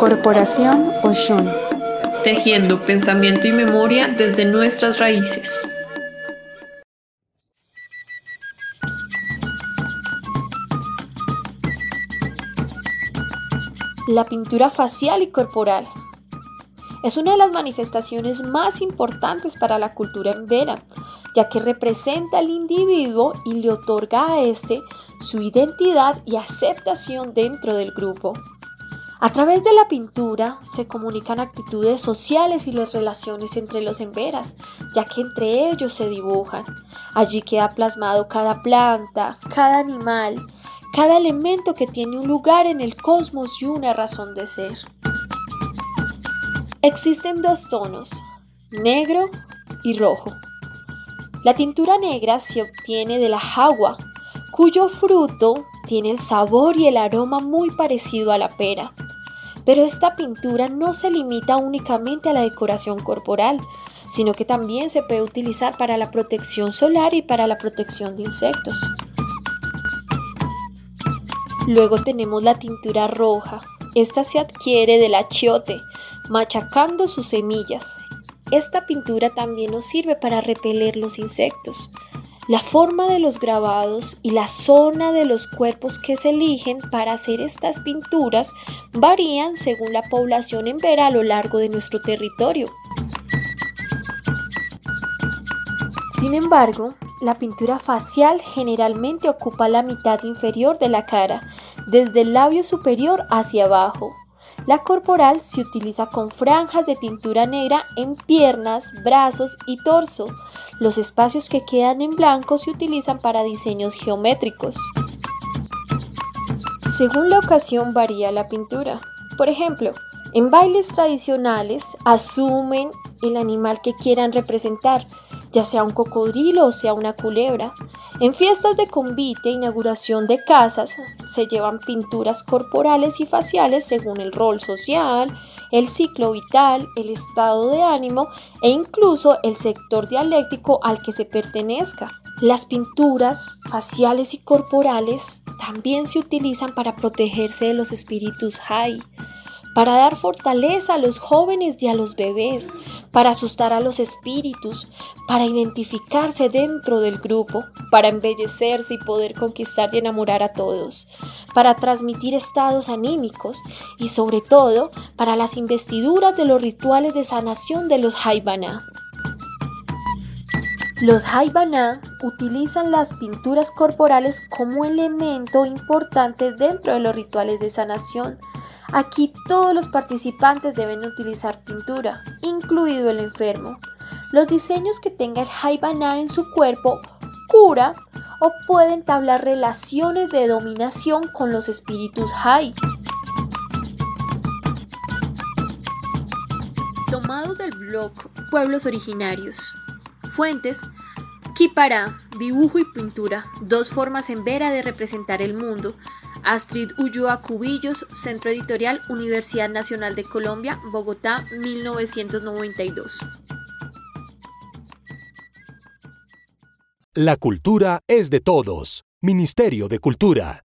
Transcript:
Corporación Oshun. Tejiendo pensamiento y memoria desde nuestras raíces. La pintura facial y corporal es una de las manifestaciones más importantes para la cultura en Vera, ya que representa al individuo y le otorga a éste su identidad y aceptación dentro del grupo. A través de la pintura se comunican actitudes sociales y las relaciones entre los emberas, ya que entre ellos se dibujan. Allí queda plasmado cada planta, cada animal, cada elemento que tiene un lugar en el cosmos y una razón de ser. Existen dos tonos, negro y rojo. La tintura negra se obtiene de la jagua, cuyo fruto tiene el sabor y el aroma muy parecido a la pera. Pero esta pintura no se limita únicamente a la decoración corporal, sino que también se puede utilizar para la protección solar y para la protección de insectos. Luego tenemos la tintura roja. Esta se adquiere del achiote, machacando sus semillas. Esta pintura también nos sirve para repeler los insectos. La forma de los grabados y la zona de los cuerpos que se eligen para hacer estas pinturas varían según la población en vera a lo largo de nuestro territorio. Sin embargo, la pintura facial generalmente ocupa la mitad inferior de la cara, desde el labio superior hacia abajo, la corporal se utiliza con franjas de tintura negra en piernas, brazos y torso. Los espacios que quedan en blanco se utilizan para diseños geométricos. Según la ocasión varía la pintura. Por ejemplo, en bailes tradicionales asumen el animal que quieran representar, ya sea un cocodrilo o sea una culebra. En fiestas de convite, inauguración de casas, se llevan pinturas corporales y faciales según el rol social, el ciclo vital, el estado de ánimo e incluso el sector dialéctico al que se pertenezca. Las pinturas faciales y corporales también se utilizan para protegerse de los espíritus high para dar fortaleza a los jóvenes y a los bebés, para asustar a los espíritus, para identificarse dentro del grupo, para embellecerse y poder conquistar y enamorar a todos, para transmitir estados anímicos y sobre todo para las investiduras de los rituales de sanación de los Haibana. Los Haibana utilizan las pinturas corporales como elemento importante dentro de los rituales de sanación Aquí todos los participantes deben utilizar pintura, incluido el enfermo. Los diseños que tenga el Haibana en su cuerpo cura o pueden entablar relaciones de dominación con los espíritus Hai. Tomado del blog Pueblos Originarios. Fuentes Kipara, dibujo y pintura, dos formas en vera de representar el mundo, Astrid Ulloa Cubillos, Centro Editorial, Universidad Nacional de Colombia, Bogotá, 1992. La cultura es de todos. Ministerio de Cultura.